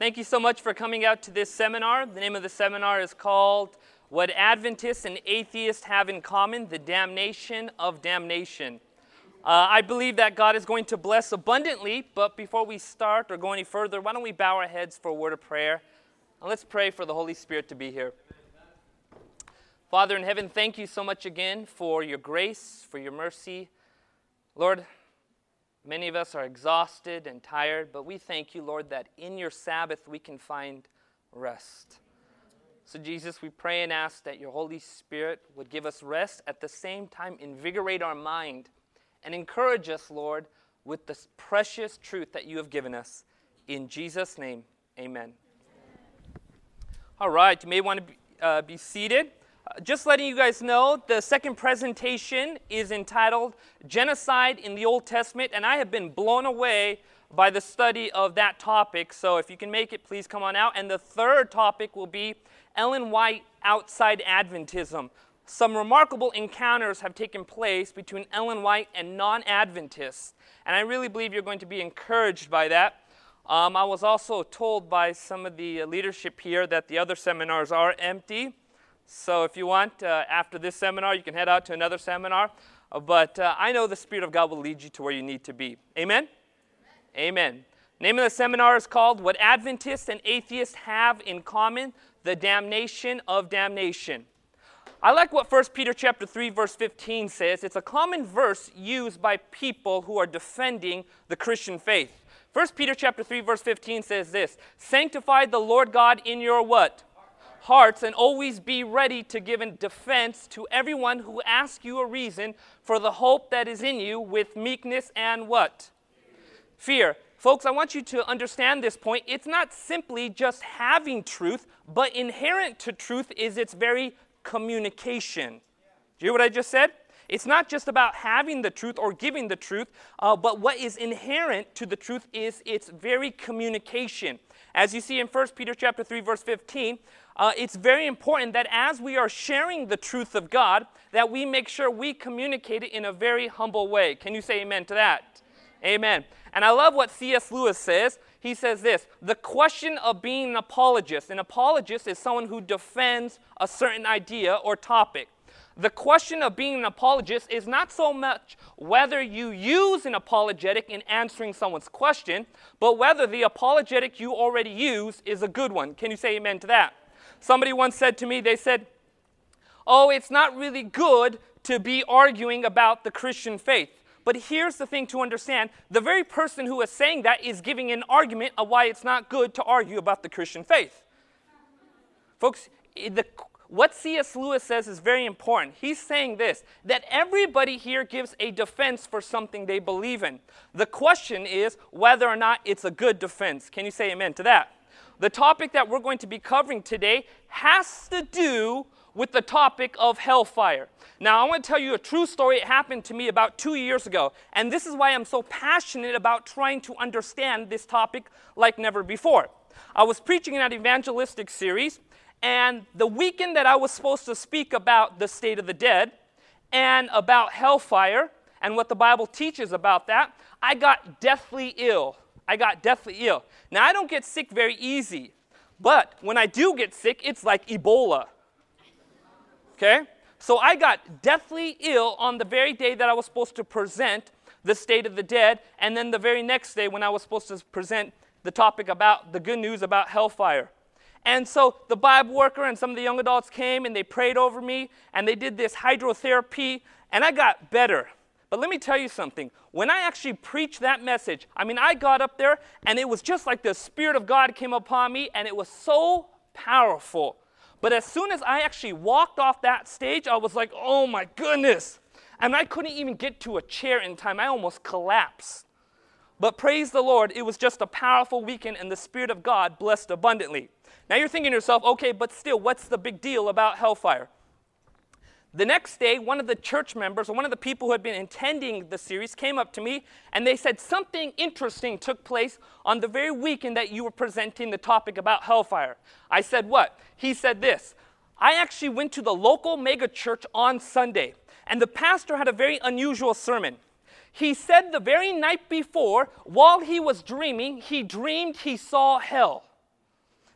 Thank you so much for coming out to this seminar. The name of the seminar is called What Adventists and Atheists Have in Common The Damnation of Damnation. Uh, I believe that God is going to bless abundantly, but before we start or go any further, why don't we bow our heads for a word of prayer? And let's pray for the Holy Spirit to be here. Father in heaven, thank you so much again for your grace, for your mercy. Lord, Many of us are exhausted and tired, but we thank you, Lord, that in your Sabbath we can find rest. So, Jesus, we pray and ask that your Holy Spirit would give us rest, at the same time, invigorate our mind and encourage us, Lord, with this precious truth that you have given us. In Jesus' name, amen. All right, you may want to be, uh, be seated just letting you guys know, the second presentation is entitled Genocide in the Old Testament, and I have been blown away by the study of that topic. So if you can make it, please come on out. And the third topic will be Ellen White Outside Adventism. Some remarkable encounters have taken place between Ellen White and non Adventists, and I really believe you're going to be encouraged by that. Um, I was also told by some of the leadership here that the other seminars are empty. So if you want, uh, after this seminar, you can head out to another seminar. Uh, but uh, I know the Spirit of God will lead you to where you need to be. Amen? Amen? Amen. Name of the seminar is called What Adventists and Atheists Have in Common The Damnation of Damnation. I like what 1 Peter chapter 3 verse 15 says. It's a common verse used by people who are defending the Christian faith. 1 Peter chapter 3 verse 15 says this, "Sanctify the Lord God in your what? Hearts and always be ready to give in defense to everyone who asks you a reason for the hope that is in you with meekness and what? Fear. Folks, I want you to understand this point. It's not simply just having truth, but inherent to truth is its very communication. Do you hear what I just said? It's not just about having the truth or giving the truth, uh, but what is inherent to the truth is its very communication. As you see in 1 Peter chapter 3 verse 15, uh, it's very important that as we are sharing the truth of God, that we make sure we communicate it in a very humble way. Can you say amen to that? Amen. And I love what C.S. Lewis says. He says this The question of being an apologist, an apologist is someone who defends a certain idea or topic. The question of being an apologist is not so much whether you use an apologetic in answering someone's question, but whether the apologetic you already use is a good one. Can you say amen to that? Somebody once said to me, they said, Oh, it's not really good to be arguing about the Christian faith. But here's the thing to understand the very person who is saying that is giving an argument of why it's not good to argue about the Christian faith. Folks, the, what C.S. Lewis says is very important. He's saying this that everybody here gives a defense for something they believe in. The question is whether or not it's a good defense. Can you say amen to that? The topic that we're going to be covering today has to do with the topic of hellfire. Now, I want to tell you a true story. It happened to me about two years ago. And this is why I'm so passionate about trying to understand this topic like never before. I was preaching in an evangelistic series, and the weekend that I was supposed to speak about the state of the dead and about hellfire and what the Bible teaches about that, I got deathly ill. I got deathly ill. Now, I don't get sick very easy, but when I do get sick, it's like Ebola. Okay? So I got deathly ill on the very day that I was supposed to present the state of the dead, and then the very next day when I was supposed to present the topic about the good news about hellfire. And so the Bible worker and some of the young adults came and they prayed over me and they did this hydrotherapy, and I got better. But let me tell you something. When I actually preached that message, I mean, I got up there and it was just like the Spirit of God came upon me and it was so powerful. But as soon as I actually walked off that stage, I was like, oh my goodness. And I couldn't even get to a chair in time. I almost collapsed. But praise the Lord, it was just a powerful weekend and the Spirit of God blessed abundantly. Now you're thinking to yourself, okay, but still, what's the big deal about hellfire? The next day, one of the church members, or one of the people who had been attending the series, came up to me and they said something interesting took place on the very weekend that you were presenting the topic about hellfire. I said, What? He said this I actually went to the local mega church on Sunday, and the pastor had a very unusual sermon. He said the very night before, while he was dreaming, he dreamed he saw hell.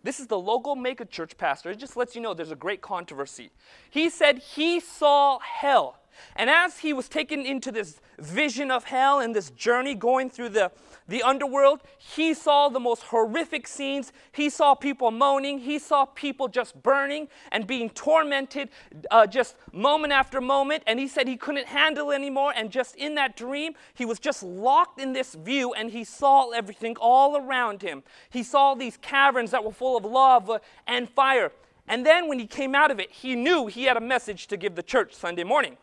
This is the local mega church pastor. It just lets you know there's a great controversy. He said he saw hell. And as he was taken into this vision of hell and this journey going through the, the underworld, he saw the most horrific scenes. He saw people moaning. He saw people just burning and being tormented uh, just moment after moment. And he said he couldn't handle anymore. And just in that dream, he was just locked in this view and he saw everything all around him. He saw these caverns that were full of lava and fire. And then when he came out of it, he knew he had a message to give the church Sunday morning.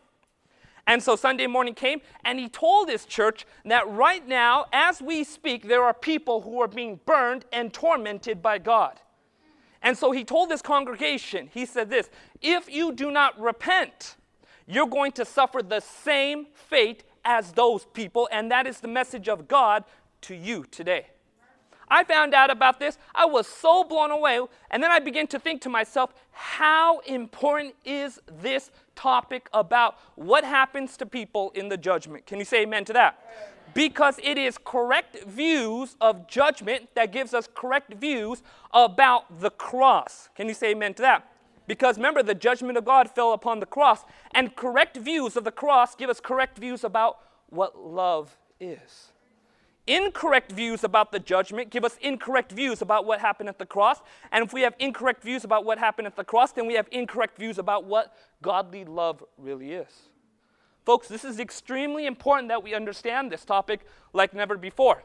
And so Sunday morning came, and he told his church that right now, as we speak, there are people who are being burned and tormented by God. And so he told this congregation, he said this if you do not repent, you're going to suffer the same fate as those people, and that is the message of God to you today. I found out about this. I was so blown away. And then I began to think to myself, how important is this topic about what happens to people in the judgment? Can you say amen to that? Because it is correct views of judgment that gives us correct views about the cross. Can you say amen to that? Because remember, the judgment of God fell upon the cross, and correct views of the cross give us correct views about what love is incorrect views about the judgment give us incorrect views about what happened at the cross. And if we have incorrect views about what happened at the cross, then we have incorrect views about what godly love really is. Folks, this is extremely important that we understand this topic like never before.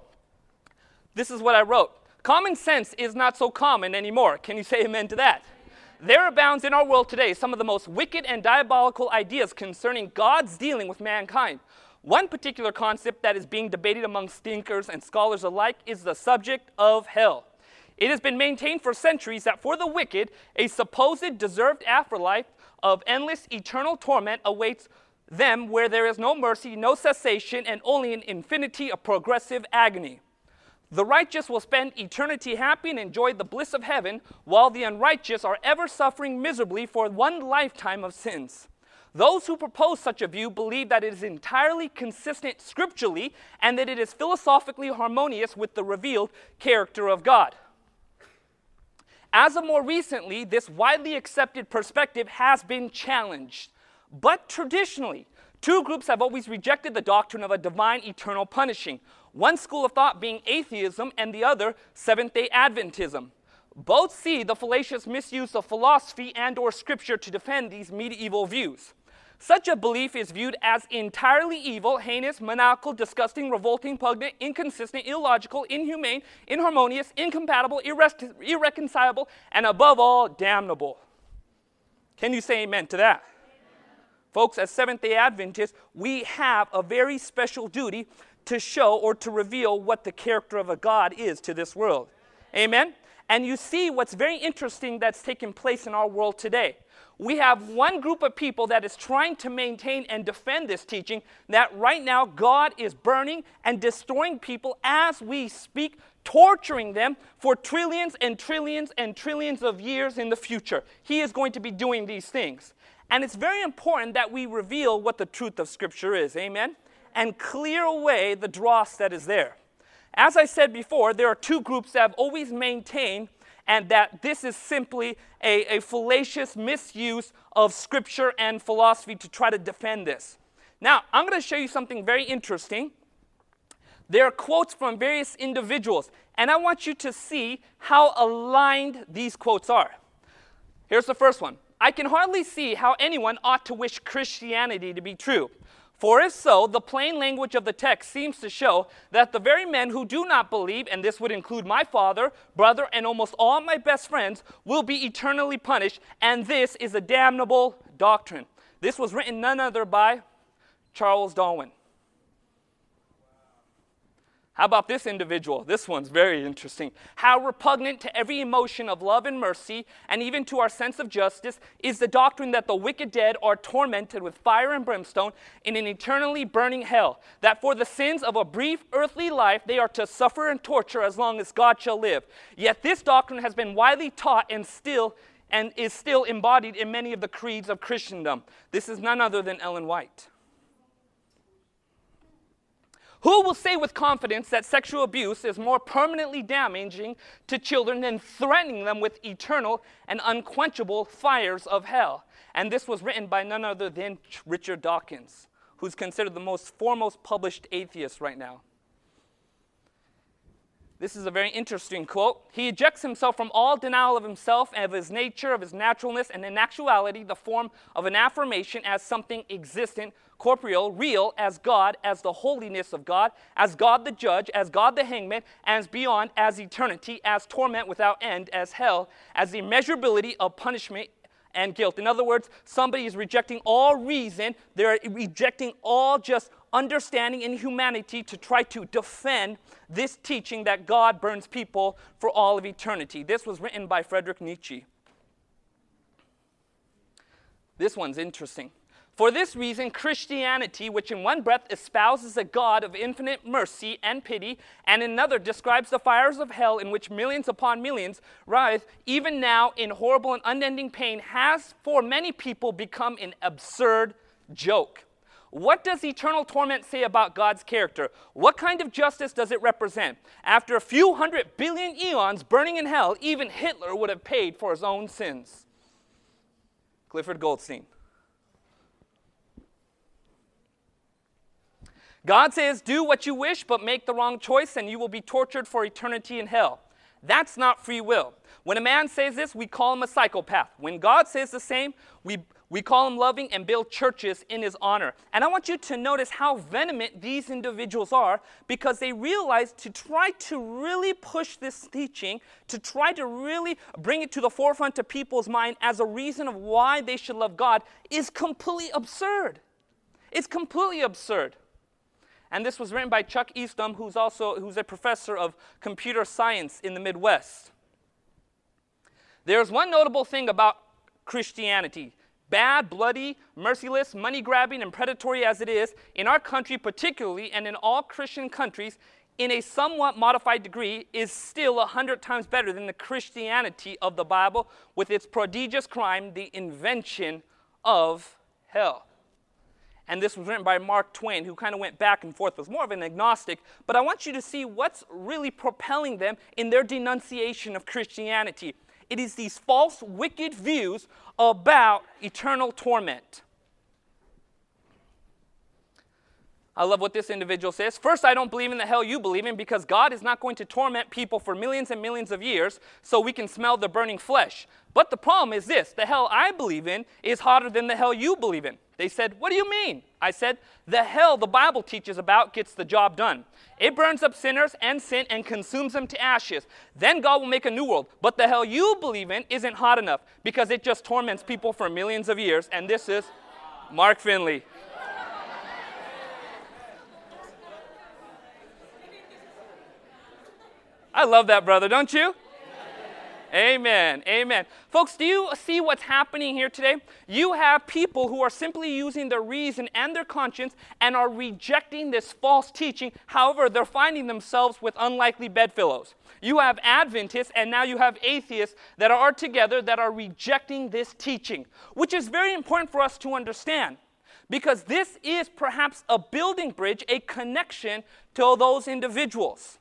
This is what I wrote. Common sense is not so common anymore. Can you say amen to that? There abounds in our world today some of the most wicked and diabolical ideas concerning God's dealing with mankind. One particular concept that is being debated among thinkers and scholars alike is the subject of hell. It has been maintained for centuries that for the wicked, a supposed deserved afterlife of endless eternal torment awaits them where there is no mercy, no cessation, and only an infinity of progressive agony. The righteous will spend eternity happy and enjoy the bliss of heaven, while the unrighteous are ever suffering miserably for one lifetime of sins. Those who propose such a view believe that it is entirely consistent scripturally and that it is philosophically harmonious with the revealed character of God. As of more recently, this widely accepted perspective has been challenged. But traditionally, two groups have always rejected the doctrine of a divine eternal punishing. One school of thought being atheism and the other Seventh day Adventism. Both see the fallacious misuse of philosophy and or scripture to defend these medieval views. Such a belief is viewed as entirely evil, heinous, maniacal, disgusting, revolting, repugnant, inconsistent, illogical, inhumane, inharmonious, incompatible, irre- irreconcilable, and above all, damnable. Can you say amen to that? Folks, as Seventh day Adventists, we have a very special duty to show or to reveal what the character of a God is to this world. Amen? And you see what's very interesting that's taking place in our world today we have one group of people that is trying to maintain and defend this teaching that right now God is burning and destroying people as we speak, torturing them for trillions and trillions and trillions of years in the future. He is going to be doing these things. And it's very important that we reveal what the truth of Scripture is. Amen? And clear away the dross that is there. As I said before, there are two groups that have always maintained and that this is simply a, a fallacious misuse of scripture and philosophy to try to defend this. Now, I'm going to show you something very interesting. There are quotes from various individuals, and I want you to see how aligned these quotes are. Here's the first one I can hardly see how anyone ought to wish Christianity to be true. For if so, the plain language of the text seems to show that the very men who do not believe, and this would include my father, brother, and almost all my best friends, will be eternally punished, and this is a damnable doctrine. This was written none other by Charles Darwin. How about this individual? This one's very interesting. How repugnant to every emotion of love and mercy, and even to our sense of justice, is the doctrine that the wicked dead are tormented with fire and brimstone in an eternally burning hell, that for the sins of a brief earthly life they are to suffer and torture as long as God shall live. Yet this doctrine has been widely taught and still and is still embodied in many of the creeds of Christendom. This is none other than Ellen White. Who will say with confidence that sexual abuse is more permanently damaging to children than threatening them with eternal and unquenchable fires of hell? And this was written by none other than Richard Dawkins, who's considered the most foremost published atheist right now. This is a very interesting quote. He ejects himself from all denial of himself and of his nature, of his naturalness, and in actuality, the form of an affirmation as something existent, corporeal, real, as God, as the holiness of God, as God the judge, as God the hangman, as beyond, as eternity, as torment without end, as hell, as the immeasurability of punishment and guilt. In other words, somebody is rejecting all reason, they're rejecting all just understanding and humanity to try to defend this teaching that God burns people for all of eternity. This was written by Friedrich Nietzsche. This one's interesting. For this reason, Christianity, which in one breath espouses a God of infinite mercy and pity, and in another describes the fires of hell in which millions upon millions writhe, even now in horrible and unending pain, has for many people become an absurd joke. What does eternal torment say about God's character? What kind of justice does it represent? After a few hundred billion eons burning in hell, even Hitler would have paid for his own sins. Clifford Goldstein. God says, Do what you wish, but make the wrong choice, and you will be tortured for eternity in hell. That's not free will. When a man says this, we call him a psychopath. When God says the same, we, we call him loving and build churches in his honor. And I want you to notice how vehement these individuals are because they realize to try to really push this teaching, to try to really bring it to the forefront of people's mind as a reason of why they should love God is completely absurd. It's completely absurd. And this was written by Chuck Easttom, who's also who's a professor of computer science in the Midwest. There's one notable thing about Christianity. Bad, bloody, merciless, money grabbing, and predatory as it is, in our country particularly, and in all Christian countries, in a somewhat modified degree, is still a hundred times better than the Christianity of the Bible with its prodigious crime, the invention of hell and this was written by Mark Twain, who kind of went back and forth, was more of an agnostic. But I want you to see what's really propelling them in their denunciation of Christianity. It is these false, wicked views about eternal torment. I love what this individual says. First, I don't believe in the hell you believe in because God is not going to torment people for millions and millions of years so we can smell the burning flesh. But the problem is this the hell I believe in is hotter than the hell you believe in. They said, What do you mean? I said, The hell the Bible teaches about gets the job done. It burns up sinners and sin and consumes them to ashes. Then God will make a new world. But the hell you believe in isn't hot enough because it just torments people for millions of years. And this is Mark Finley. I love that, brother, don't you? Amen. Amen. Folks, do you see what's happening here today? You have people who are simply using their reason and their conscience and are rejecting this false teaching. However, they're finding themselves with unlikely bedfellows. You have Adventists and now you have atheists that are together that are rejecting this teaching, which is very important for us to understand because this is perhaps a building bridge, a connection to those individuals.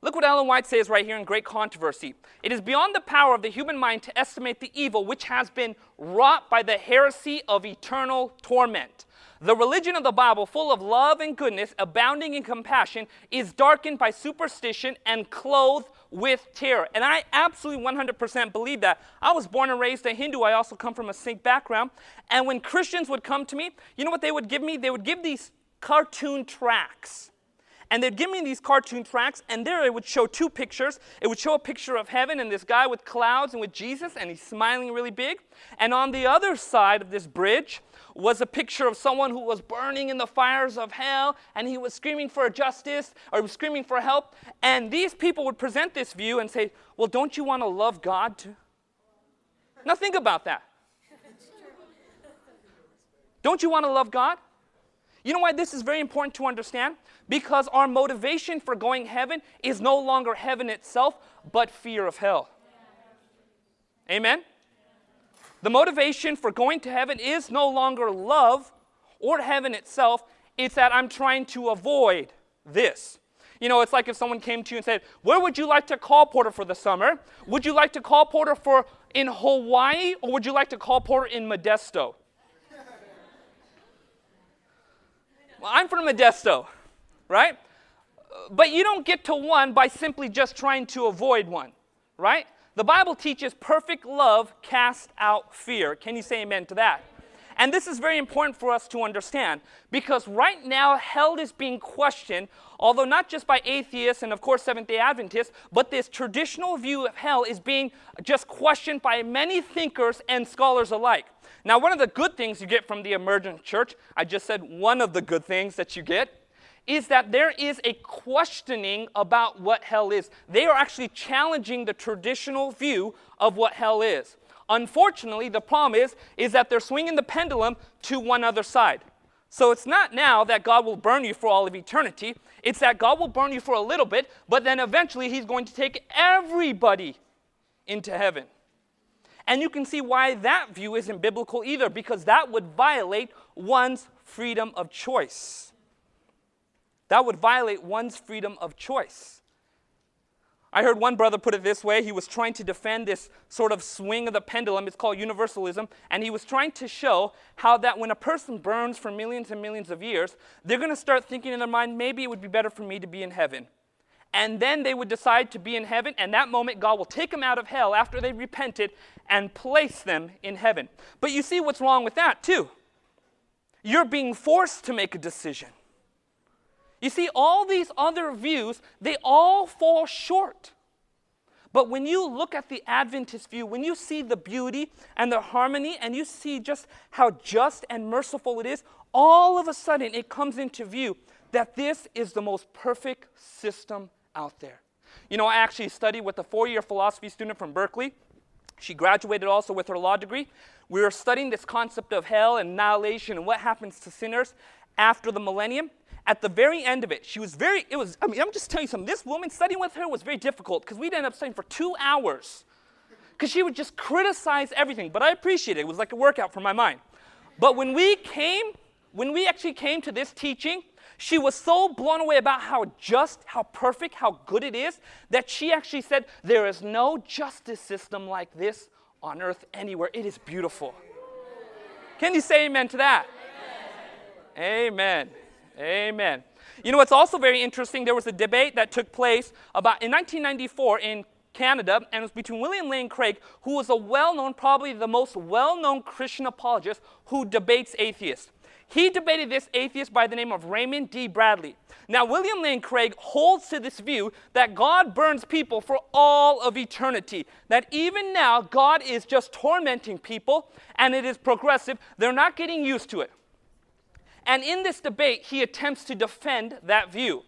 Look what Ellen White says right here in Great Controversy. It is beyond the power of the human mind to estimate the evil which has been wrought by the heresy of eternal torment. The religion of the Bible, full of love and goodness, abounding in compassion, is darkened by superstition and clothed with terror. And I absolutely 100% believe that. I was born and raised a Hindu. I also come from a Sikh background. And when Christians would come to me, you know what they would give me? They would give these cartoon tracts and they'd give me these cartoon tracks, and there it would show two pictures. It would show a picture of heaven and this guy with clouds and with Jesus, and he's smiling really big. And on the other side of this bridge was a picture of someone who was burning in the fires of hell, and he was screaming for justice or he was screaming for help. And these people would present this view and say, Well, don't you want to love God too? Now think about that. Don't you want to love God? You know why this is very important to understand? Because our motivation for going heaven is no longer heaven itself, but fear of hell. Amen? The motivation for going to heaven is no longer love or heaven itself, it's that I'm trying to avoid this. You know, it's like if someone came to you and said, Where would you like to call Porter for the summer? Would you like to call Porter for in Hawaii or would you like to call Porter in Modesto? well, I'm from Modesto, right? But you don't get to one by simply just trying to avoid one, right? The Bible teaches perfect love casts out fear. Can you say amen to that? And this is very important for us to understand because right now hell is being questioned, although not just by atheists and, of course, Seventh day Adventists, but this traditional view of hell is being just questioned by many thinkers and scholars alike. Now, one of the good things you get from the emergent church, I just said one of the good things that you get, is that there is a questioning about what hell is. They are actually challenging the traditional view of what hell is. Unfortunately, the problem is, is that they're swinging the pendulum to one other side. So it's not now that God will burn you for all of eternity. It's that God will burn you for a little bit, but then eventually He's going to take everybody into heaven. And you can see why that view isn't biblical either, because that would violate one's freedom of choice. That would violate one's freedom of choice. I heard one brother put it this way. He was trying to defend this sort of swing of the pendulum. It's called universalism. And he was trying to show how that when a person burns for millions and millions of years, they're going to start thinking in their mind, maybe it would be better for me to be in heaven. And then they would decide to be in heaven. And that moment, God will take them out of hell after they repented and place them in heaven. But you see what's wrong with that, too. You're being forced to make a decision. You see, all these other views, they all fall short. But when you look at the Adventist view, when you see the beauty and the harmony, and you see just how just and merciful it is, all of a sudden it comes into view that this is the most perfect system out there. You know, I actually studied with a four year philosophy student from Berkeley. She graduated also with her law degree. We were studying this concept of hell and annihilation and what happens to sinners after the millennium at the very end of it, she was very, it was, I mean, I'm just telling you something. This woman, studying with her was very difficult because we'd end up studying for two hours because she would just criticize everything. But I appreciate it. It was like a workout for my mind. But when we came, when we actually came to this teaching, she was so blown away about how just, how perfect, how good it is that she actually said, There is no justice system like this on earth anywhere. It is beautiful. Can you say amen to that? Amen. amen. Amen. You know what's also very interesting? There was a debate that took place about in 1994 in Canada, and it was between William Lane Craig, who was a well known, probably the most well known Christian apologist who debates atheists. He debated this atheist by the name of Raymond D. Bradley. Now, William Lane Craig holds to this view that God burns people for all of eternity. That even now, God is just tormenting people, and it is progressive. They're not getting used to it. And in this debate, he attempts to defend that view.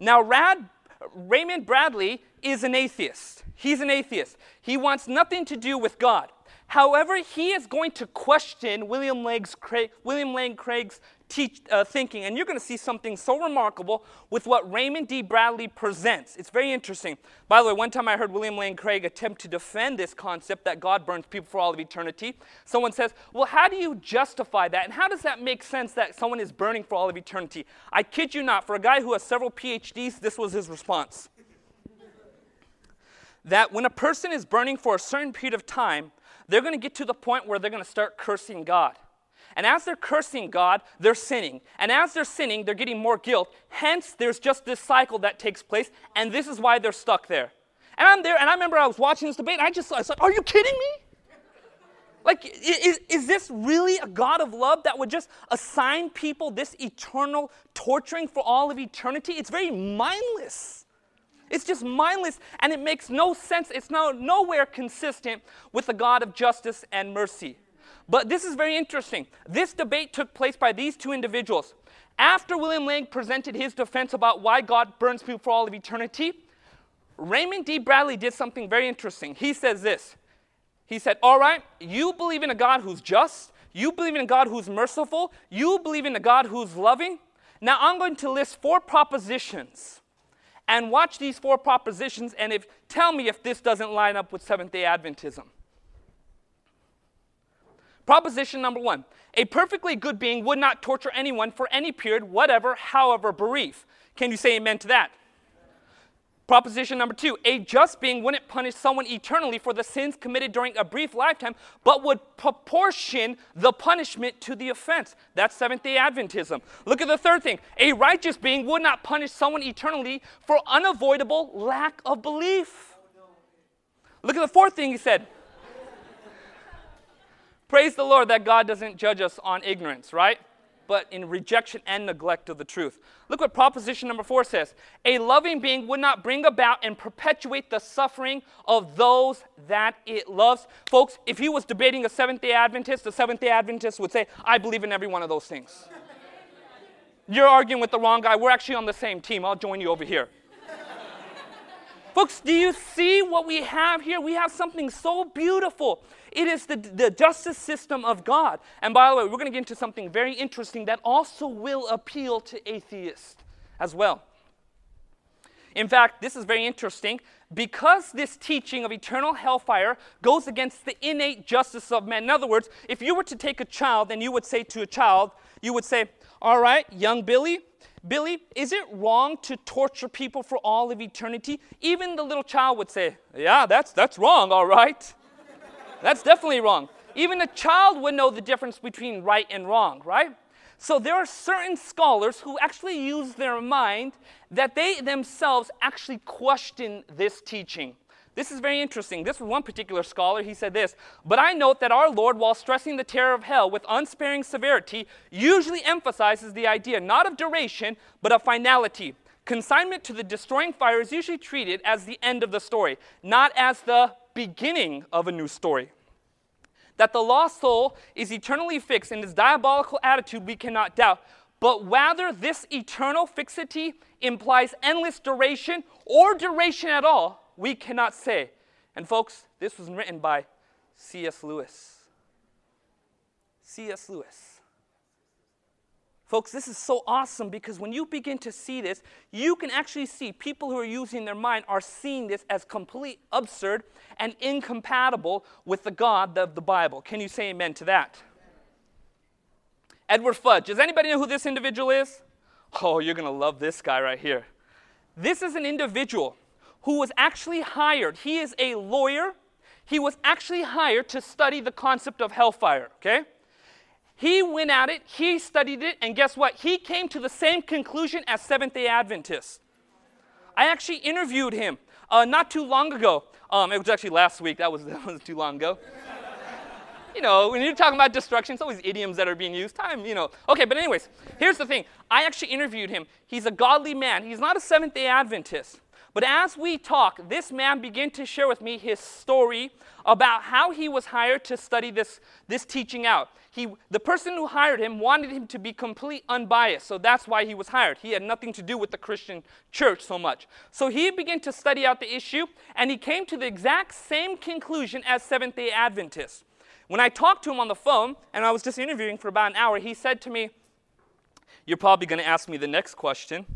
Now, Rad, Raymond Bradley is an atheist. He's an atheist. He wants nothing to do with God. However, he is going to question William, Craig, William Lane Craig's teach, uh, thinking, and you're going to see something so remarkable with what Raymond D. Bradley presents. It's very interesting. By the way, one time I heard William Lane Craig attempt to defend this concept that God burns people for all of eternity. Someone says, Well, how do you justify that? And how does that make sense that someone is burning for all of eternity? I kid you not, for a guy who has several PhDs, this was his response. that when a person is burning for a certain period of time, they're going to get to the point where they're going to start cursing God. And as they're cursing God, they're sinning. And as they're sinning, they're getting more guilt. Hence, there's just this cycle that takes place, and this is why they're stuck there. And I'm there, and I remember I was watching this debate, and I just I was like, Are you kidding me? Like, is, is this really a God of love that would just assign people this eternal torturing for all of eternity? It's very mindless. It's just mindless and it makes no sense. It's no, nowhere consistent with the God of justice and mercy. But this is very interesting. This debate took place by these two individuals. After William Lane presented his defense about why God burns people for all of eternity, Raymond D. Bradley did something very interesting. He says this He said, All right, you believe in a God who's just, you believe in a God who's merciful, you believe in a God who's loving. Now I'm going to list four propositions and watch these four propositions and if, tell me if this doesn't line up with Seventh day Adventism. Proposition number one a perfectly good being would not torture anyone for any period, whatever, however brief. Can you say amen to that? Proposition number two a just being wouldn't punish someone eternally for the sins committed during a brief lifetime, but would proportion the punishment to the offense. That's Seventh day Adventism. Look at the third thing a righteous being would not punish someone eternally for unavoidable lack of belief. Look at the fourth thing he said. Praise the Lord that God doesn't judge us on ignorance, right? but in rejection and neglect of the truth. Look what proposition number four says A loving being would not bring about and perpetuate the suffering of those that it loves. Folks, if he was debating a Seventh day Adventist, the Seventh day Adventist would say, I believe in every one of those things. You're arguing with the wrong guy. We're actually on the same team. I'll join you over here. Folks, do you see what we have here? We have something so beautiful. It is the, the justice system of God. And by the way, we're going to get into something very interesting that also will appeal to atheists as well. In fact, this is very interesting because this teaching of eternal hellfire goes against the innate justice of man. In other words, if you were to take a child and you would say to a child, you would say, All right, young Billy, Billy, is it wrong to torture people for all of eternity? Even the little child would say, Yeah, that's, that's wrong, all right. That's definitely wrong. Even a child would know the difference between right and wrong, right? So there are certain scholars who actually use their mind that they themselves actually question this teaching. This is very interesting. This one particular scholar. He said this But I note that our Lord, while stressing the terror of hell with unsparing severity, usually emphasizes the idea not of duration, but of finality. Consignment to the destroying fire is usually treated as the end of the story, not as the beginning of a new story. That the lost soul is eternally fixed in its diabolical attitude, we cannot doubt. But whether this eternal fixity implies endless duration or duration at all, we cannot say. And, folks, this was written by C.S. Lewis. C.S. Lewis. Folks, this is so awesome because when you begin to see this, you can actually see people who are using their mind are seeing this as complete absurd and incompatible with the God of the Bible. Can you say amen to that? Edward Fudge. Does anybody know who this individual is? Oh, you're going to love this guy right here. This is an individual who was actually hired. He is a lawyer. He was actually hired to study the concept of hellfire, okay? He went at it, he studied it, and guess what? He came to the same conclusion as Seventh day Adventists. I actually interviewed him uh, not too long ago. Um, it was actually last week, that was, that was too long ago. you know, when you're talking about destruction, it's always idioms that are being used. Time, you know. Okay, but anyways, here's the thing. I actually interviewed him. He's a godly man. He's not a Seventh day Adventist. But as we talk, this man began to share with me his story about how he was hired to study this, this teaching out. He, the person who hired him wanted him to be complete unbiased, so that's why he was hired. He had nothing to do with the Christian church so much. So he began to study out the issue, and he came to the exact same conclusion as Seventh day Adventists. When I talked to him on the phone, and I was just interviewing for about an hour, he said to me, You're probably going to ask me the next question.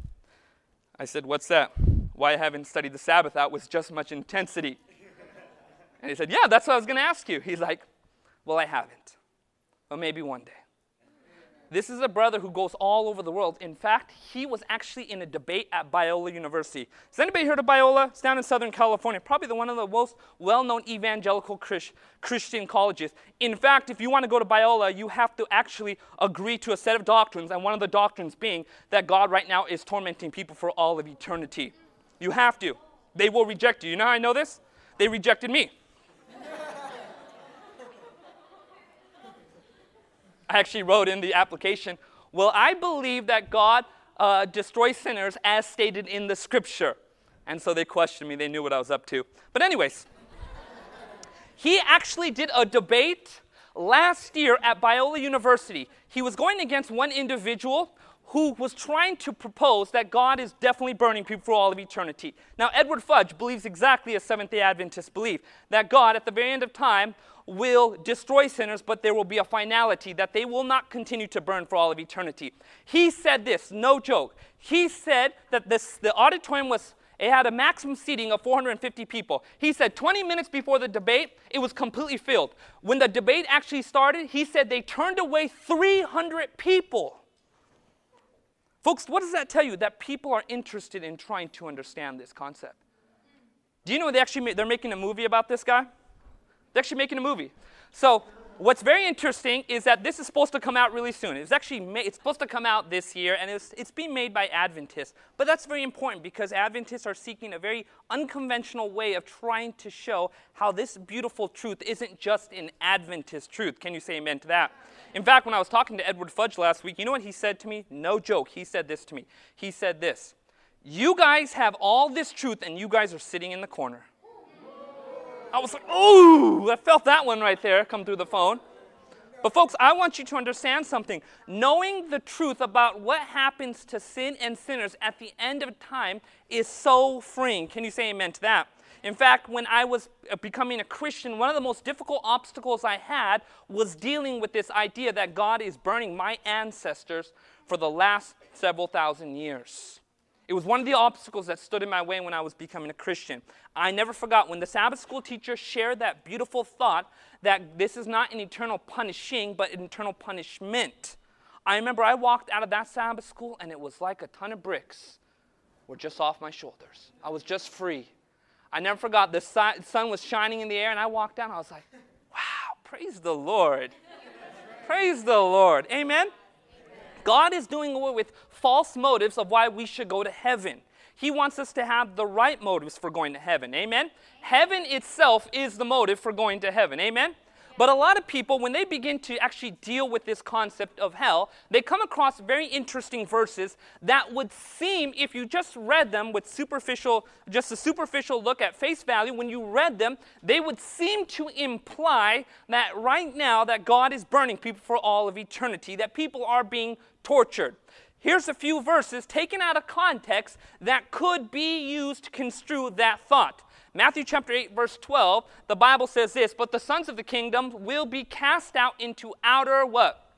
I said, What's that? Why I haven't studied the Sabbath out with just much intensity. And he said, Yeah, that's what I was going to ask you. He's like, Well, I haven't. But maybe one day. This is a brother who goes all over the world. In fact, he was actually in a debate at Biola University. Has anybody heard of Biola? It's down in Southern California. Probably the one of the most well-known evangelical Christian colleges. In fact, if you want to go to Biola, you have to actually agree to a set of doctrines, and one of the doctrines being that God right now is tormenting people for all of eternity. You have to. They will reject you. You know how I know this? They rejected me. I actually wrote in the application, Well, I believe that God uh, destroys sinners as stated in the scripture. And so they questioned me. They knew what I was up to. But, anyways, he actually did a debate last year at Biola University. He was going against one individual who was trying to propose that God is definitely burning people for all of eternity. Now, Edward Fudge believes exactly as Seventh day Adventists believe that God, at the very end of time, will destroy sinners, but there will be a finality that they will not continue to burn for all of eternity. He said this, no joke. He said that this, the auditorium was It had a maximum seating of 450 people. He said 20 minutes before the debate, it was completely filled. When the debate actually started, he said they turned away 300 people. Folks, what does that tell you? That people are interested in trying to understand this concept. Do you know they actually they're making a movie about this guy? They're actually making a movie. So what's very interesting is that this is supposed to come out really soon. It's actually ma- it's supposed to come out this year, and it's, it's being made by Adventists. But that's very important because Adventists are seeking a very unconventional way of trying to show how this beautiful truth isn't just an Adventist truth. Can you say amen to that? In fact, when I was talking to Edward Fudge last week, you know what he said to me? No joke. He said this to me. He said this You guys have all this truth, and you guys are sitting in the corner. I was like, ooh, I felt that one right there come through the phone. But, folks, I want you to understand something. Knowing the truth about what happens to sin and sinners at the end of time is so freeing. Can you say amen to that? In fact, when I was uh, becoming a Christian, one of the most difficult obstacles I had was dealing with this idea that God is burning my ancestors for the last several thousand years. It was one of the obstacles that stood in my way when I was becoming a Christian. I never forgot when the Sabbath school teacher shared that beautiful thought that this is not an eternal punishing, but an eternal punishment. I remember I walked out of that Sabbath school and it was like a ton of bricks were just off my shoulders. I was just free. I never forgot the sun was shining in the air and I walked down. I was like, wow, praise the Lord. praise the Lord. Amen. God is doing away with false motives of why we should go to heaven. He wants us to have the right motives for going to heaven. Amen? Heaven itself is the motive for going to heaven. Amen? But a lot of people, when they begin to actually deal with this concept of hell, they come across very interesting verses that would seem, if you just read them with superficial, just a superficial look at face value, when you read them, they would seem to imply that right now that God is burning people for all of eternity, that people are being tortured. Here's a few verses taken out of context that could be used to construe that thought. Matthew chapter 8, verse 12, the Bible says this, but the sons of the kingdom will be cast out into outer what?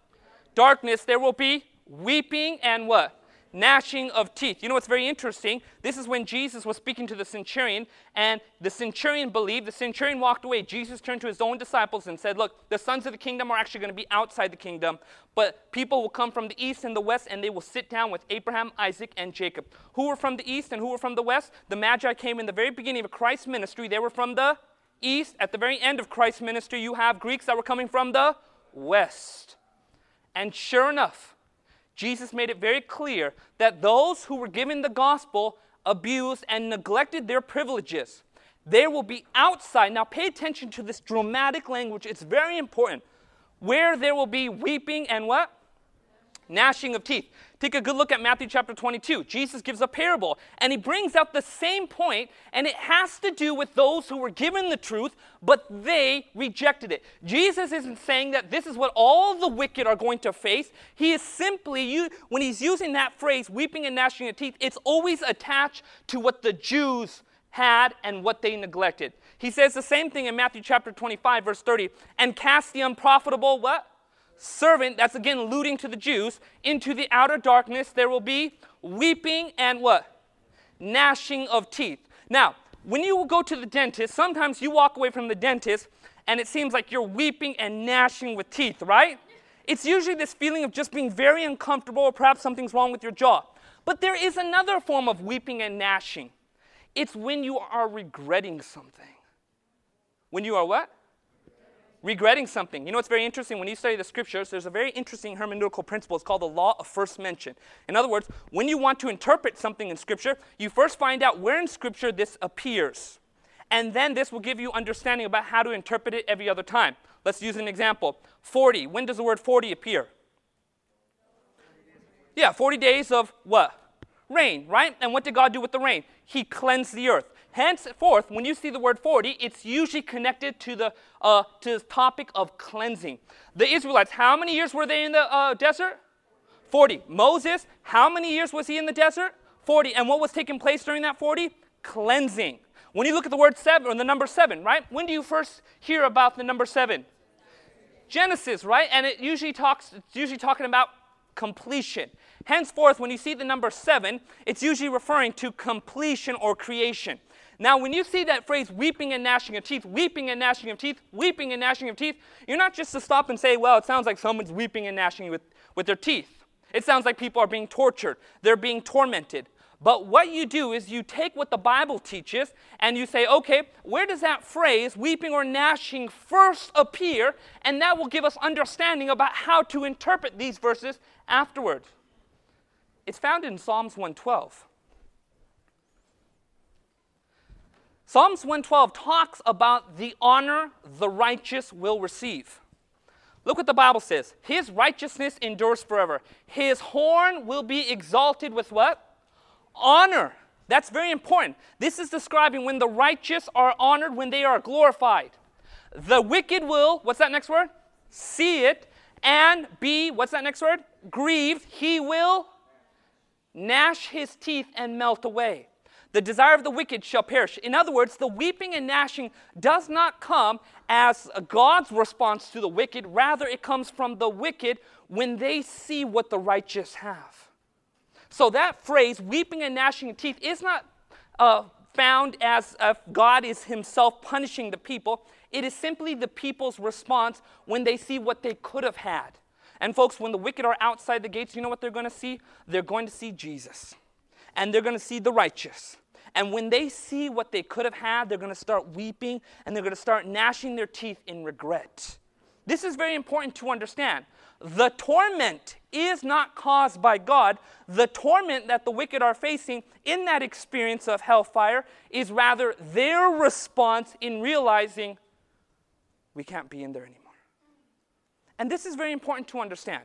Darkness. There will be weeping and what? Gnashing of teeth. You know what's very interesting? This is when Jesus was speaking to the centurion, and the centurion believed. The centurion walked away. Jesus turned to his own disciples and said, Look, the sons of the kingdom are actually going to be outside the kingdom, but people will come from the east and the west, and they will sit down with Abraham, Isaac, and Jacob. Who were from the east and who were from the west? The Magi came in the very beginning of Christ's ministry. They were from the east. At the very end of Christ's ministry, you have Greeks that were coming from the west. And sure enough, Jesus made it very clear that those who were given the gospel abused and neglected their privileges. They will be outside. Now, pay attention to this dramatic language, it's very important. Where there will be weeping and what? Gnashing of teeth. Take a good look at Matthew chapter 22. Jesus gives a parable and he brings out the same point, and it has to do with those who were given the truth, but they rejected it. Jesus isn't saying that this is what all the wicked are going to face. He is simply, when he's using that phrase, weeping and gnashing of teeth, it's always attached to what the Jews had and what they neglected. He says the same thing in Matthew chapter 25, verse 30, and cast the unprofitable what? Servant, that's again alluding to the Jews, into the outer darkness, there will be weeping and what? Gnashing of teeth. Now, when you go to the dentist, sometimes you walk away from the dentist and it seems like you're weeping and gnashing with teeth, right? It's usually this feeling of just being very uncomfortable or perhaps something's wrong with your jaw. But there is another form of weeping and gnashing. It's when you are regretting something. When you are what? Regretting something. You know what's very interesting? When you study the scriptures, there's a very interesting hermeneutical principle. It's called the law of first mention. In other words, when you want to interpret something in scripture, you first find out where in scripture this appears. And then this will give you understanding about how to interpret it every other time. Let's use an example 40. When does the word 40 appear? Yeah, 40 days of what? Rain, right? And what did God do with the rain? He cleansed the earth. Henceforth, when you see the word 40, it's usually connected to the, uh, to the topic of cleansing. The Israelites, how many years were they in the uh, desert? 40. Moses, how many years was he in the desert? 40. And what was taking place during that 40? Cleansing. When you look at the word seven, or the number seven, right? When do you first hear about the number seven? Genesis, right? And it usually talks, it's usually talking about completion. Henceforth, when you see the number seven, it's usually referring to completion or creation. Now, when you see that phrase, weeping and gnashing of teeth, weeping and gnashing of teeth, weeping and gnashing of teeth, you're not just to stop and say, well, it sounds like someone's weeping and gnashing with, with their teeth. It sounds like people are being tortured, they're being tormented. But what you do is you take what the Bible teaches and you say, okay, where does that phrase, weeping or gnashing, first appear? And that will give us understanding about how to interpret these verses afterwards. It's found in Psalms 112. Psalms 112 talks about the honor the righteous will receive. Look what the Bible says. His righteousness endures forever. His horn will be exalted with what? Honor. That's very important. This is describing when the righteous are honored, when they are glorified. The wicked will, what's that next word? See it and be, what's that next word? Grieved. He will gnash his teeth and melt away. The desire of the wicked shall perish. In other words, the weeping and gnashing does not come as God's response to the wicked, rather, it comes from the wicked when they see what the righteous have. So, that phrase, weeping and gnashing of teeth, is not uh, found as if God is Himself punishing the people. It is simply the people's response when they see what they could have had. And, folks, when the wicked are outside the gates, you know what they're going to see? They're going to see Jesus. And they're going to see the righteous. And when they see what they could have had, they're going to start weeping and they're going to start gnashing their teeth in regret. This is very important to understand. The torment is not caused by God. The torment that the wicked are facing in that experience of hellfire is rather their response in realizing we can't be in there anymore. And this is very important to understand.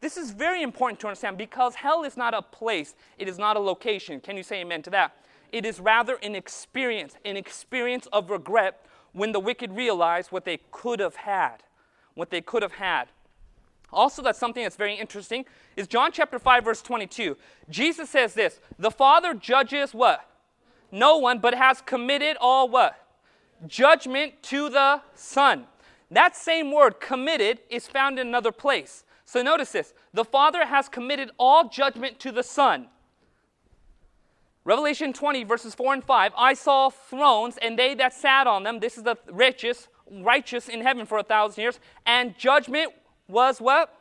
This is very important to understand because hell is not a place, it is not a location. Can you say amen to that? It is rather an experience, an experience of regret when the wicked realize what they could have had. What they could have had. Also, that's something that's very interesting is John chapter 5, verse 22. Jesus says this the Father judges what? No one, but has committed all what? Judgment to the Son. That same word, committed, is found in another place. So notice this the Father has committed all judgment to the Son. Revelation 20, verses 4 and 5 I saw thrones, and they that sat on them, this is the richest, righteous in heaven for a thousand years, and judgment was what?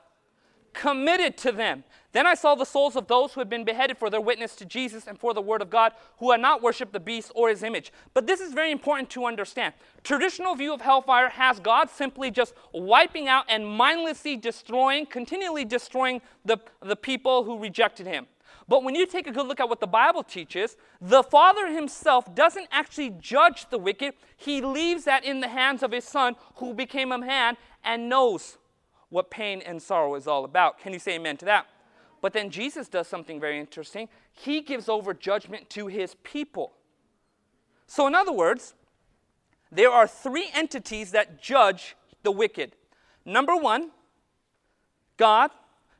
Committed to them. Then I saw the souls of those who had been beheaded for their witness to Jesus and for the word of God, who had not worshipped the beast or his image. But this is very important to understand. Traditional view of hellfire has God simply just wiping out and mindlessly destroying, continually destroying the, the people who rejected him. But when you take a good look at what the Bible teaches, the Father himself doesn't actually judge the wicked. He leaves that in the hands of his Son, who became a man and knows what pain and sorrow is all about. Can you say amen to that? But then Jesus does something very interesting. He gives over judgment to his people. So, in other words, there are three entities that judge the wicked. Number one, God.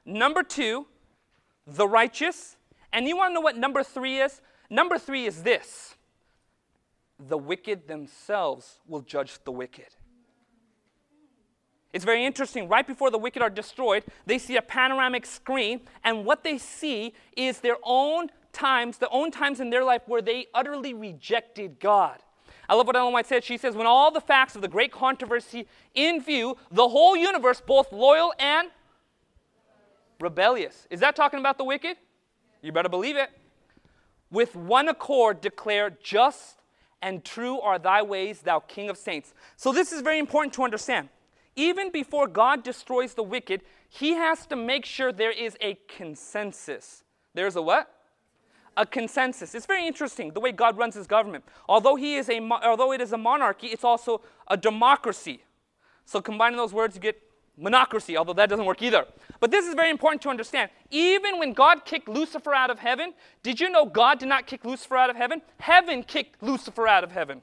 Number two, the righteous. And you want to know what number three is? Number three is this the wicked themselves will judge the wicked. It's very interesting. Right before the wicked are destroyed, they see a panoramic screen, and what they see is their own times, the own times in their life where they utterly rejected God. I love what Ellen White said. She says, When all the facts of the great controversy in view, the whole universe, both loyal and rebellious. Is that talking about the wicked? You better believe it. With one accord declare, Just and true are thy ways, thou King of saints. So, this is very important to understand. Even before God destroys the wicked, he has to make sure there is a consensus. There's a what? A consensus. It's very interesting the way God runs his government. Although, he is a, although it is a monarchy, it's also a democracy. So, combining those words, you get monocracy, although that doesn't work either. But this is very important to understand. Even when God kicked Lucifer out of heaven, did you know God did not kick Lucifer out of heaven? Heaven kicked Lucifer out of heaven.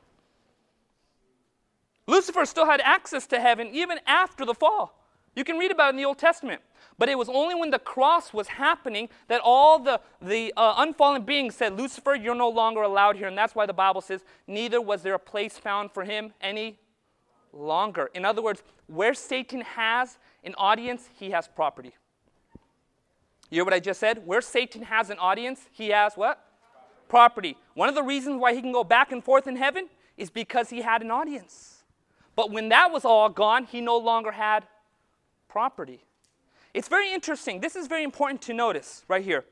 Lucifer still had access to heaven even after the fall. You can read about it in the Old Testament. But it was only when the cross was happening that all the, the uh, unfallen beings said, Lucifer, you're no longer allowed here. And that's why the Bible says, neither was there a place found for him any longer. In other words, where Satan has an audience, he has property. You hear what I just said? Where Satan has an audience, he has what? Property. One of the reasons why he can go back and forth in heaven is because he had an audience. But when that was all gone, he no longer had property. It's very interesting. This is very important to notice right here.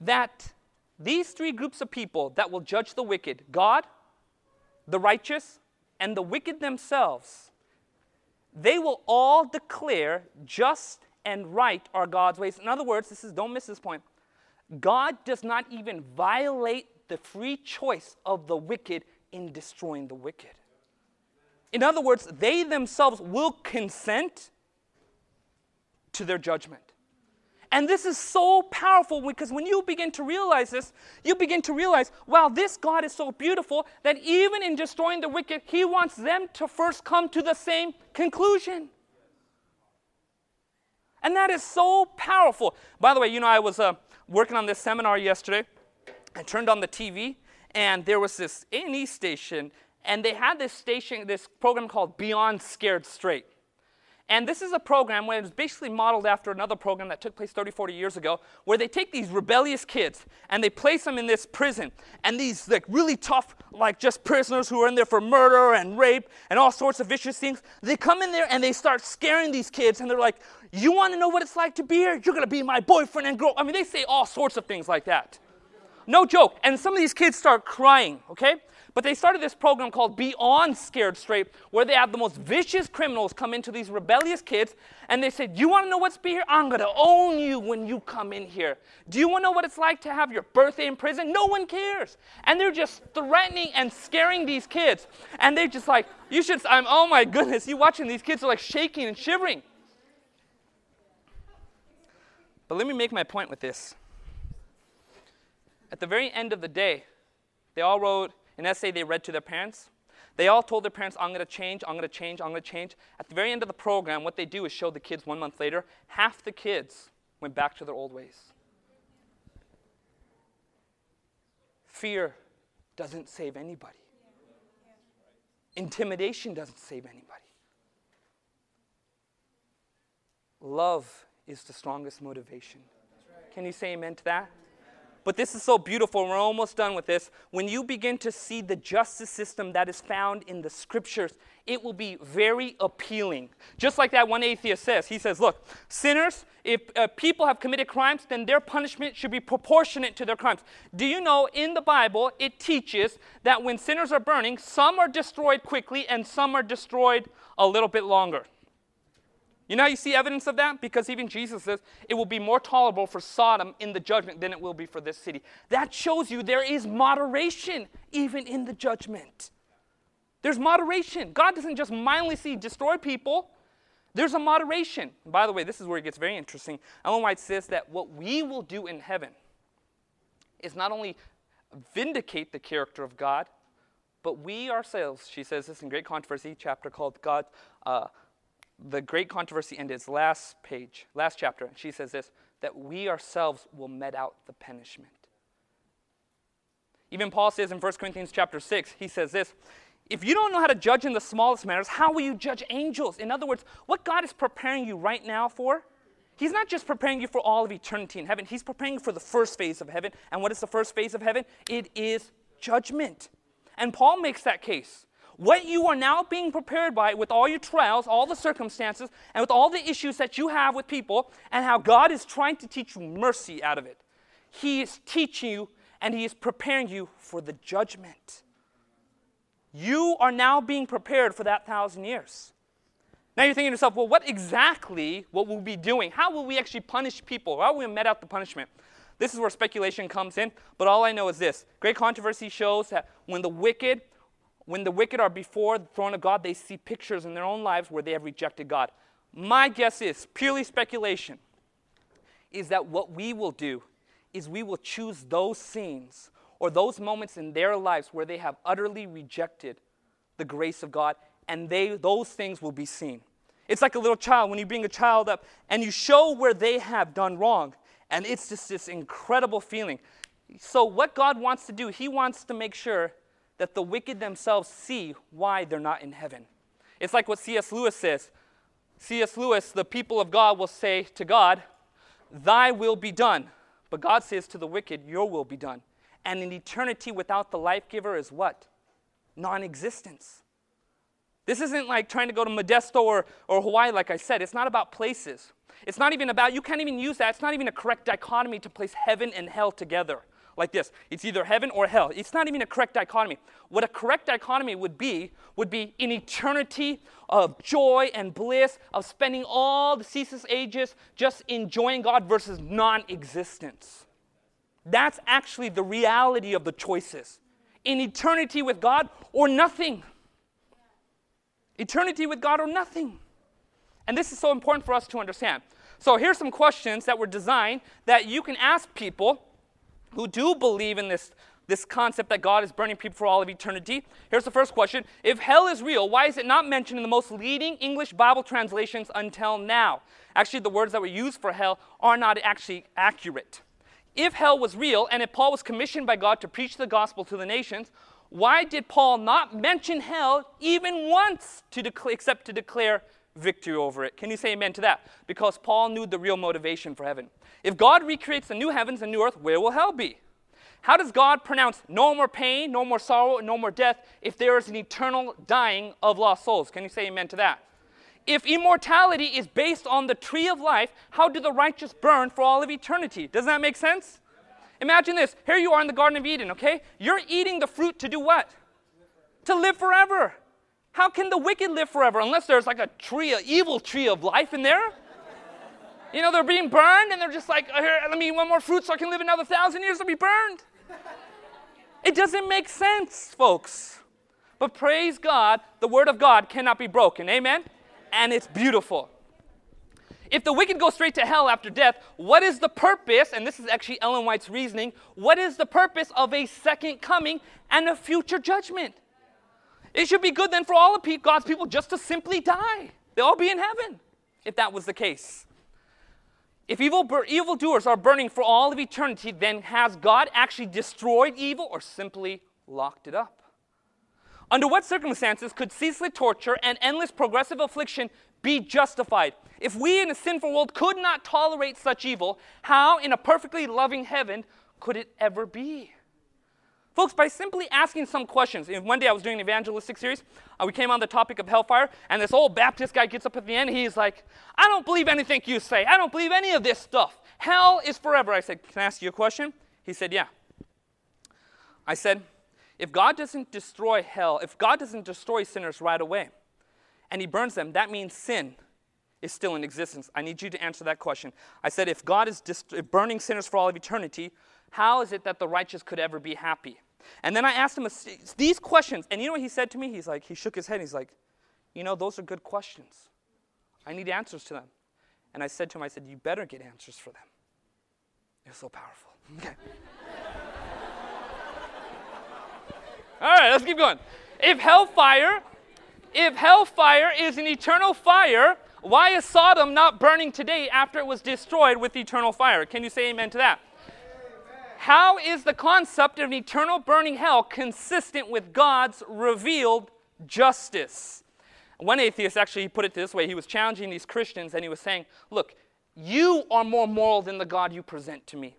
That these three groups of people that will judge the wicked God, the righteous, and the wicked themselves they will all declare just and right are God's ways. In other words, this is don't miss this point. God does not even violate the free choice of the wicked in destroying the wicked. In other words, they themselves will consent to their judgment. And this is so powerful because when you begin to realize this, you begin to realize, wow, this God is so beautiful that even in destroying the wicked, He wants them to first come to the same conclusion. And that is so powerful. By the way, you know, I was uh, working on this seminar yesterday. I turned on the TV, and there was this A&E station, and they had this station, this program called Beyond Scared Straight. And this is a program where it's basically modeled after another program that took place 30, 40 years ago, where they take these rebellious kids and they place them in this prison. And these like really tough, like just prisoners who are in there for murder and rape and all sorts of vicious things, they come in there and they start scaring these kids. And they're like, You want to know what it's like to be here? You're going to be my boyfriend and girl. I mean, they say all sorts of things like that. No joke. And some of these kids start crying, okay? But they started this program called Beyond Scared Straight, where they have the most vicious criminals come into these rebellious kids, and they said, You want to know what's be here? I'm going to own you when you come in here. Do you want to know what it's like to have your birthday in prison? No one cares. And they're just threatening and scaring these kids. And they're just like, You should, I'm, oh my goodness, you watching these kids are like shaking and shivering. But let me make my point with this. At the very end of the day, they all wrote an essay they read to their parents. They all told their parents, I'm going to change, I'm going to change, I'm going to change. At the very end of the program, what they do is show the kids one month later, half the kids went back to their old ways. Fear doesn't save anybody, intimidation doesn't save anybody. Love is the strongest motivation. Can you say amen to that? But this is so beautiful. We're almost done with this. When you begin to see the justice system that is found in the scriptures, it will be very appealing. Just like that one atheist says. He says, Look, sinners, if uh, people have committed crimes, then their punishment should be proportionate to their crimes. Do you know in the Bible it teaches that when sinners are burning, some are destroyed quickly and some are destroyed a little bit longer? You know you see evidence of that? Because even Jesus says it will be more tolerable for Sodom in the judgment than it will be for this city. That shows you there is moderation even in the judgment. There's moderation. God doesn't just mindlessly destroy people. There's a moderation. By the way, this is where it gets very interesting. Ellen White says that what we will do in heaven is not only vindicate the character of God, but we ourselves, she says this in Great Controversy, chapter called God, uh, the great controversy its last page, last chapter, she says this that we ourselves will met out the punishment. Even Paul says in 1 Corinthians chapter 6, he says this if you don't know how to judge in the smallest matters, how will you judge angels? In other words, what God is preparing you right now for, He's not just preparing you for all of eternity in heaven, He's preparing you for the first phase of heaven. And what is the first phase of heaven? It is judgment. And Paul makes that case. What you are now being prepared by, with all your trials, all the circumstances, and with all the issues that you have with people, and how God is trying to teach you mercy out of it. He is teaching you and He is preparing you for the judgment. You are now being prepared for that thousand years. Now you're thinking to yourself, well, what exactly what we'll be doing? How will we actually punish people? How will we met out the punishment? This is where speculation comes in, but all I know is this. Great controversy shows that when the wicked when the wicked are before the throne of God, they see pictures in their own lives where they have rejected God. My guess is, purely speculation, is that what we will do is we will choose those scenes or those moments in their lives where they have utterly rejected the grace of God, and they, those things will be seen. It's like a little child when you bring a child up and you show where they have done wrong, and it's just this incredible feeling. So, what God wants to do, He wants to make sure that the wicked themselves see why they're not in heaven. It's like what C.S. Lewis says. C.S. Lewis, the people of God will say to God, Thy will be done. But God says to the wicked, Your will be done. And an eternity without the life giver is what? Non existence. This isn't like trying to go to Modesto or, or Hawaii, like I said. It's not about places. It's not even about, you can't even use that. It's not even a correct dichotomy to place heaven and hell together like this it's either heaven or hell. It's not even a correct dichotomy. What a correct dichotomy would be, would be an eternity of joy and bliss, of spending all the ceaseless ages just enjoying God versus non existence. That's actually the reality of the choices. In eternity with God or nothing. Eternity with God or nothing. And this is so important for us to understand. So here's some questions that were designed that you can ask people who do believe in this, this concept that God is burning people for all of eternity. Here's the first question If hell is real, why is it not mentioned in the most leading English Bible translations until now? Actually, the words that were used for hell are not actually accurate. If hell was real, and if Paul was commissioned by God to preach the gospel to the nations, why did Paul not mention hell even once to except to declare victory over it? Can you say amen to that? Because Paul knew the real motivation for heaven. If God recreates the new heavens and new earth, where will hell be? How does God pronounce no more pain, no more sorrow, no more death if there is an eternal dying of lost souls? Can you say amen to that? If immortality is based on the tree of life, how do the righteous burn for all of eternity? Doesn't that make sense? Imagine this. Here you are in the Garden of Eden, okay? You're eating the fruit to do what? To live forever. How can the wicked live forever unless there's like a tree, an evil tree of life in there? You know, they're being burned and they're just like, oh, Here, let me eat one more fruit so I can live another thousand years to be burned. It doesn't make sense, folks. But praise God, the word of God cannot be broken. Amen? And it's beautiful. If the wicked go straight to hell after death, what is the purpose? And this is actually Ellen White's reasoning. What is the purpose of a second coming and a future judgment? It should be good then for all of God's people just to simply die. They'll all be in heaven if that was the case. If evil evildoers are burning for all of eternity, then has God actually destroyed evil or simply locked it up? Under what circumstances could ceaseless torture and endless progressive affliction be justified? If we in a sinful world could not tolerate such evil, how in a perfectly loving heaven could it ever be? Folks, by simply asking some questions, one day I was doing an evangelistic series, uh, we came on the topic of hellfire, and this old Baptist guy gets up at the end, he's like, I don't believe anything you say. I don't believe any of this stuff. Hell is forever. I said, Can I ask you a question? He said, Yeah. I said, If God doesn't destroy hell, if God doesn't destroy sinners right away, and he burns them, that means sin is still in existence. I need you to answer that question. I said, If God is dist- burning sinners for all of eternity, how is it that the righteous could ever be happy? And then I asked him these questions, and you know what he said to me? He's like, he shook his head. He's like, you know, those are good questions. I need answers to them. And I said to him, I said, you better get answers for them. Was so powerful. Okay. All right, let's keep going. If hellfire, if hellfire is an eternal fire, why is Sodom not burning today after it was destroyed with eternal fire? Can you say amen to that? How is the concept of an eternal burning hell consistent with God's revealed justice? One atheist actually put it this way he was challenging these Christians and he was saying, Look, you are more moral than the God you present to me.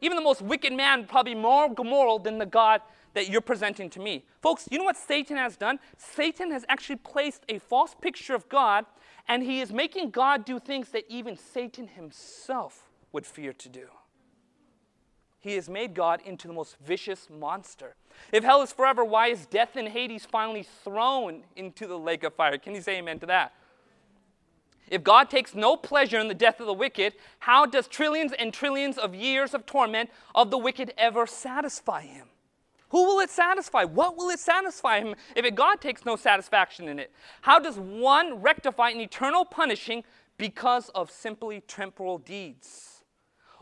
Even the most wicked man, probably more moral than the God that you're presenting to me. Folks, you know what Satan has done? Satan has actually placed a false picture of God, and he is making God do things that even Satan himself would fear to do he has made God into the most vicious monster. If hell is forever, why is death and Hades finally thrown into the lake of fire? Can you say amen to that? If God takes no pleasure in the death of the wicked, how does trillions and trillions of years of torment of the wicked ever satisfy him? Who will it satisfy? What will it satisfy him if it, God takes no satisfaction in it? How does one rectify an eternal punishing because of simply temporal deeds?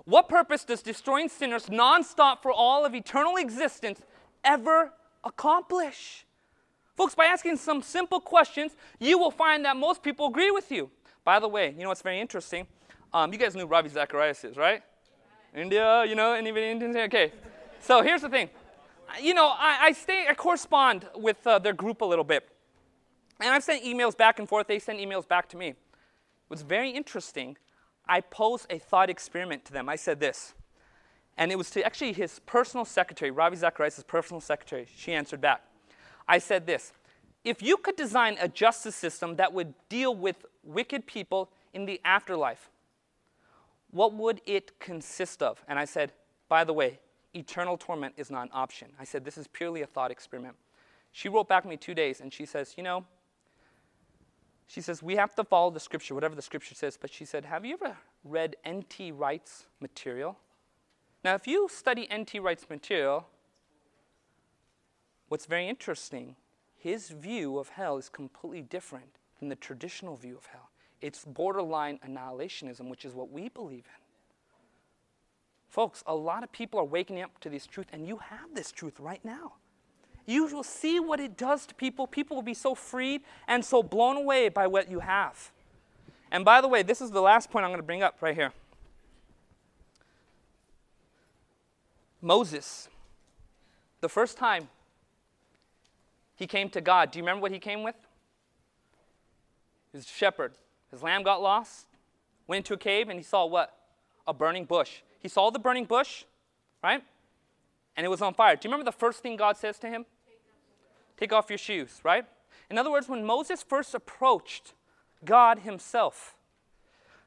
What purpose does destroying sinners nonstop for all of eternal existence ever accomplish? Folks, by asking some simple questions, you will find that most people agree with you. By the way, you know what's very interesting? Um, you guys knew Ravi Zacharias is, right? India, you know, anybody Indian? Okay. So here's the thing. You know, I, I stay, I correspond with uh, their group a little bit. And I've sent emails back and forth. They send emails back to me. What's very interesting I posed a thought experiment to them. I said this, and it was to actually his personal secretary, Ravi Zacharias' personal secretary. She answered back. I said this If you could design a justice system that would deal with wicked people in the afterlife, what would it consist of? And I said, By the way, eternal torment is not an option. I said, This is purely a thought experiment. She wrote back to me two days and she says, You know, she says, We have to follow the scripture, whatever the scripture says. But she said, Have you ever read N.T. Wright's material? Now, if you study N.T. Wright's material, what's very interesting, his view of hell is completely different than the traditional view of hell. It's borderline annihilationism, which is what we believe in. Folks, a lot of people are waking up to this truth, and you have this truth right now. You will see what it does to people. People will be so freed and so blown away by what you have. And by the way, this is the last point I'm going to bring up right here. Moses, the first time he came to God, do you remember what he came with? His shepherd. His lamb got lost, went into a cave, and he saw what? A burning bush. He saw the burning bush, right? And it was on fire. Do you remember the first thing God says to him? Take off your shoes, right? In other words, when Moses first approached God himself,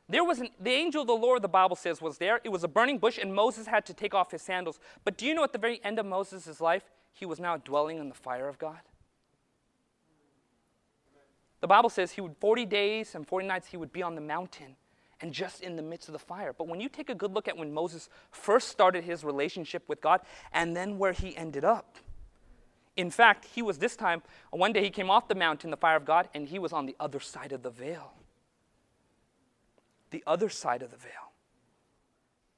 there was an, the angel of the Lord, the Bible says, was there. It was a burning bush, and Moses had to take off his sandals. But do you know at the very end of Moses' life, he was now dwelling in the fire of God? The Bible says he would 40 days and 40 nights he would be on the mountain and just in the midst of the fire. But when you take a good look at when Moses first started his relationship with God and then where he ended up, in fact, he was this time, one day he came off the mountain, the fire of God, and he was on the other side of the veil. The other side of the veil.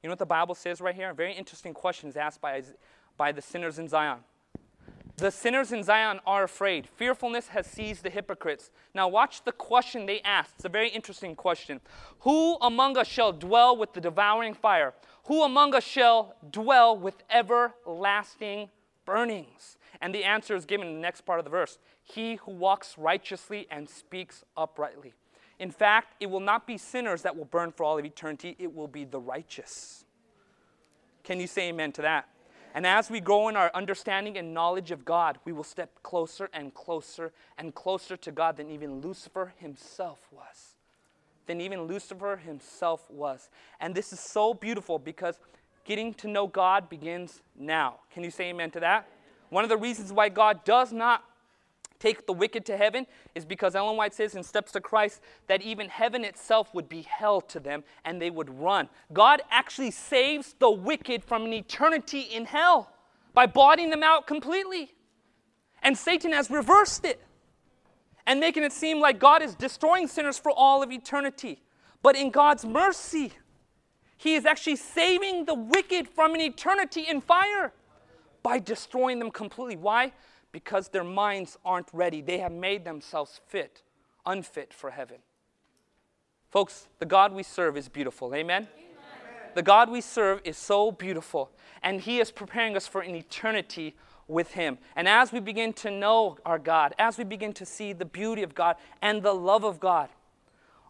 You know what the Bible says right here? A very interesting question is asked by, by the sinners in Zion. The sinners in Zion are afraid. Fearfulness has seized the hypocrites. Now, watch the question they asked. It's a very interesting question. Who among us shall dwell with the devouring fire? Who among us shall dwell with everlasting burnings? And the answer is given in the next part of the verse He who walks righteously and speaks uprightly. In fact, it will not be sinners that will burn for all of eternity, it will be the righteous. Can you say amen to that? And as we grow in our understanding and knowledge of God, we will step closer and closer and closer to God than even Lucifer himself was. Than even Lucifer himself was. And this is so beautiful because getting to know God begins now. Can you say amen to that? One of the reasons why God does not take the wicked to heaven is because Ellen White says in Steps to Christ that even heaven itself would be hell to them and they would run. God actually saves the wicked from an eternity in hell by blotting them out completely. And Satan has reversed it and making it seem like God is destroying sinners for all of eternity. But in God's mercy, He is actually saving the wicked from an eternity in fire by destroying them completely. Why? Because their minds aren't ready. They have made themselves fit, unfit for heaven. Folks, the God we serve is beautiful. Amen? Amen? The God we serve is so beautiful, and He is preparing us for an eternity with Him. And as we begin to know our God, as we begin to see the beauty of God and the love of God,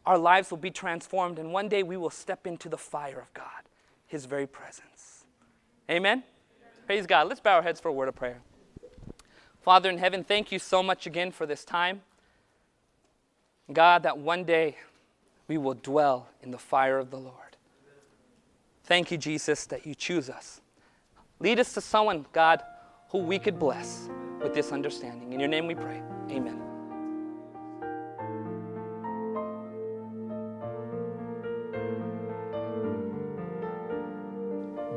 our lives will be transformed, and one day we will step into the fire of God, His very presence. Amen? Praise God. Let's bow our heads for a word of prayer. Father in heaven, thank you so much again for this time. God, that one day we will dwell in the fire of the Lord. Thank you, Jesus, that you choose us. Lead us to someone, God, who we could bless with this understanding. In your name we pray. Amen.